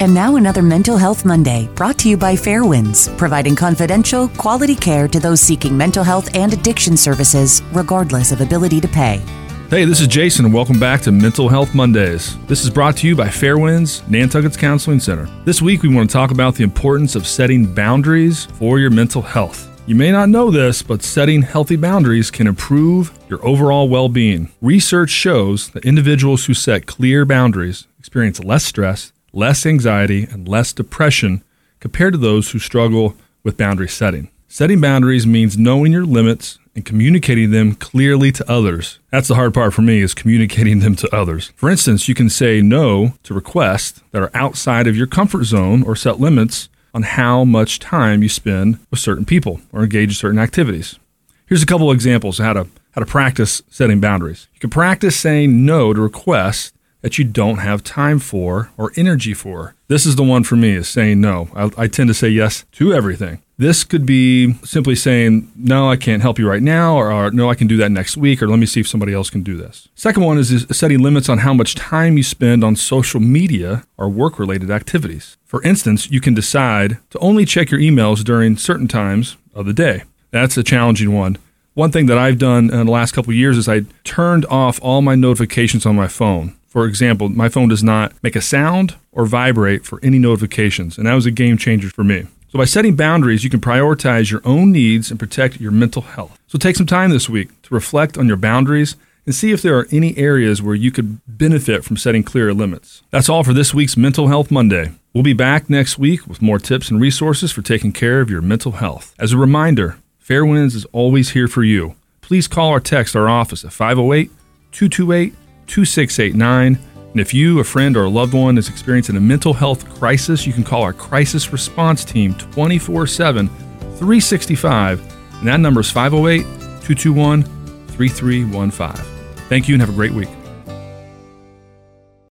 And now another Mental Health Monday brought to you by Fairwinds, providing confidential, quality care to those seeking mental health and addiction services, regardless of ability to pay. Hey, this is Jason, and welcome back to Mental Health Mondays. This is brought to you by Fairwinds Nantucket's Counseling Center. This week, we want to talk about the importance of setting boundaries for your mental health. You may not know this, but setting healthy boundaries can improve your overall well being. Research shows that individuals who set clear boundaries experience less stress less anxiety, and less depression compared to those who struggle with boundary setting. Setting boundaries means knowing your limits and communicating them clearly to others. That's the hard part for me is communicating them to others. For instance, you can say no to requests that are outside of your comfort zone or set limits on how much time you spend with certain people or engage in certain activities. Here's a couple of examples of how to how to practice setting boundaries. You can practice saying no to requests that you don't have time for or energy for. This is the one for me is saying no. I, I, tend to say yes to everything. This could be simply saying, no, I can't help you right now, or, or, no, I can do that next week, or let me see if somebody else can do this. Second one is, is setting limits on how much time you spend on social media or work related activities. For instance, you can decide to only check your emails during certain times of the day. That's a challenging one. One thing that I've done in the last couple of years is I turned off all my notifications on my phone. For example, my phone does not make a sound or vibrate for any notifications, and that was a game changer for me. So, by setting boundaries, you can prioritize your own needs and protect your mental health. So, take some time this week to reflect on your boundaries and see if there are any areas where you could benefit from setting clearer limits. That's all for this week's Mental Health Monday. We'll be back next week with more tips and resources for taking care of your mental health. As a reminder, Fairwinds is always here for you. Please call or text our office at 508 228 2689. And if you, a friend, or a loved one is experiencing a mental health crisis, you can call our crisis response team 24 7, 365. And that number is 508 221 3315. Thank you and have a great week.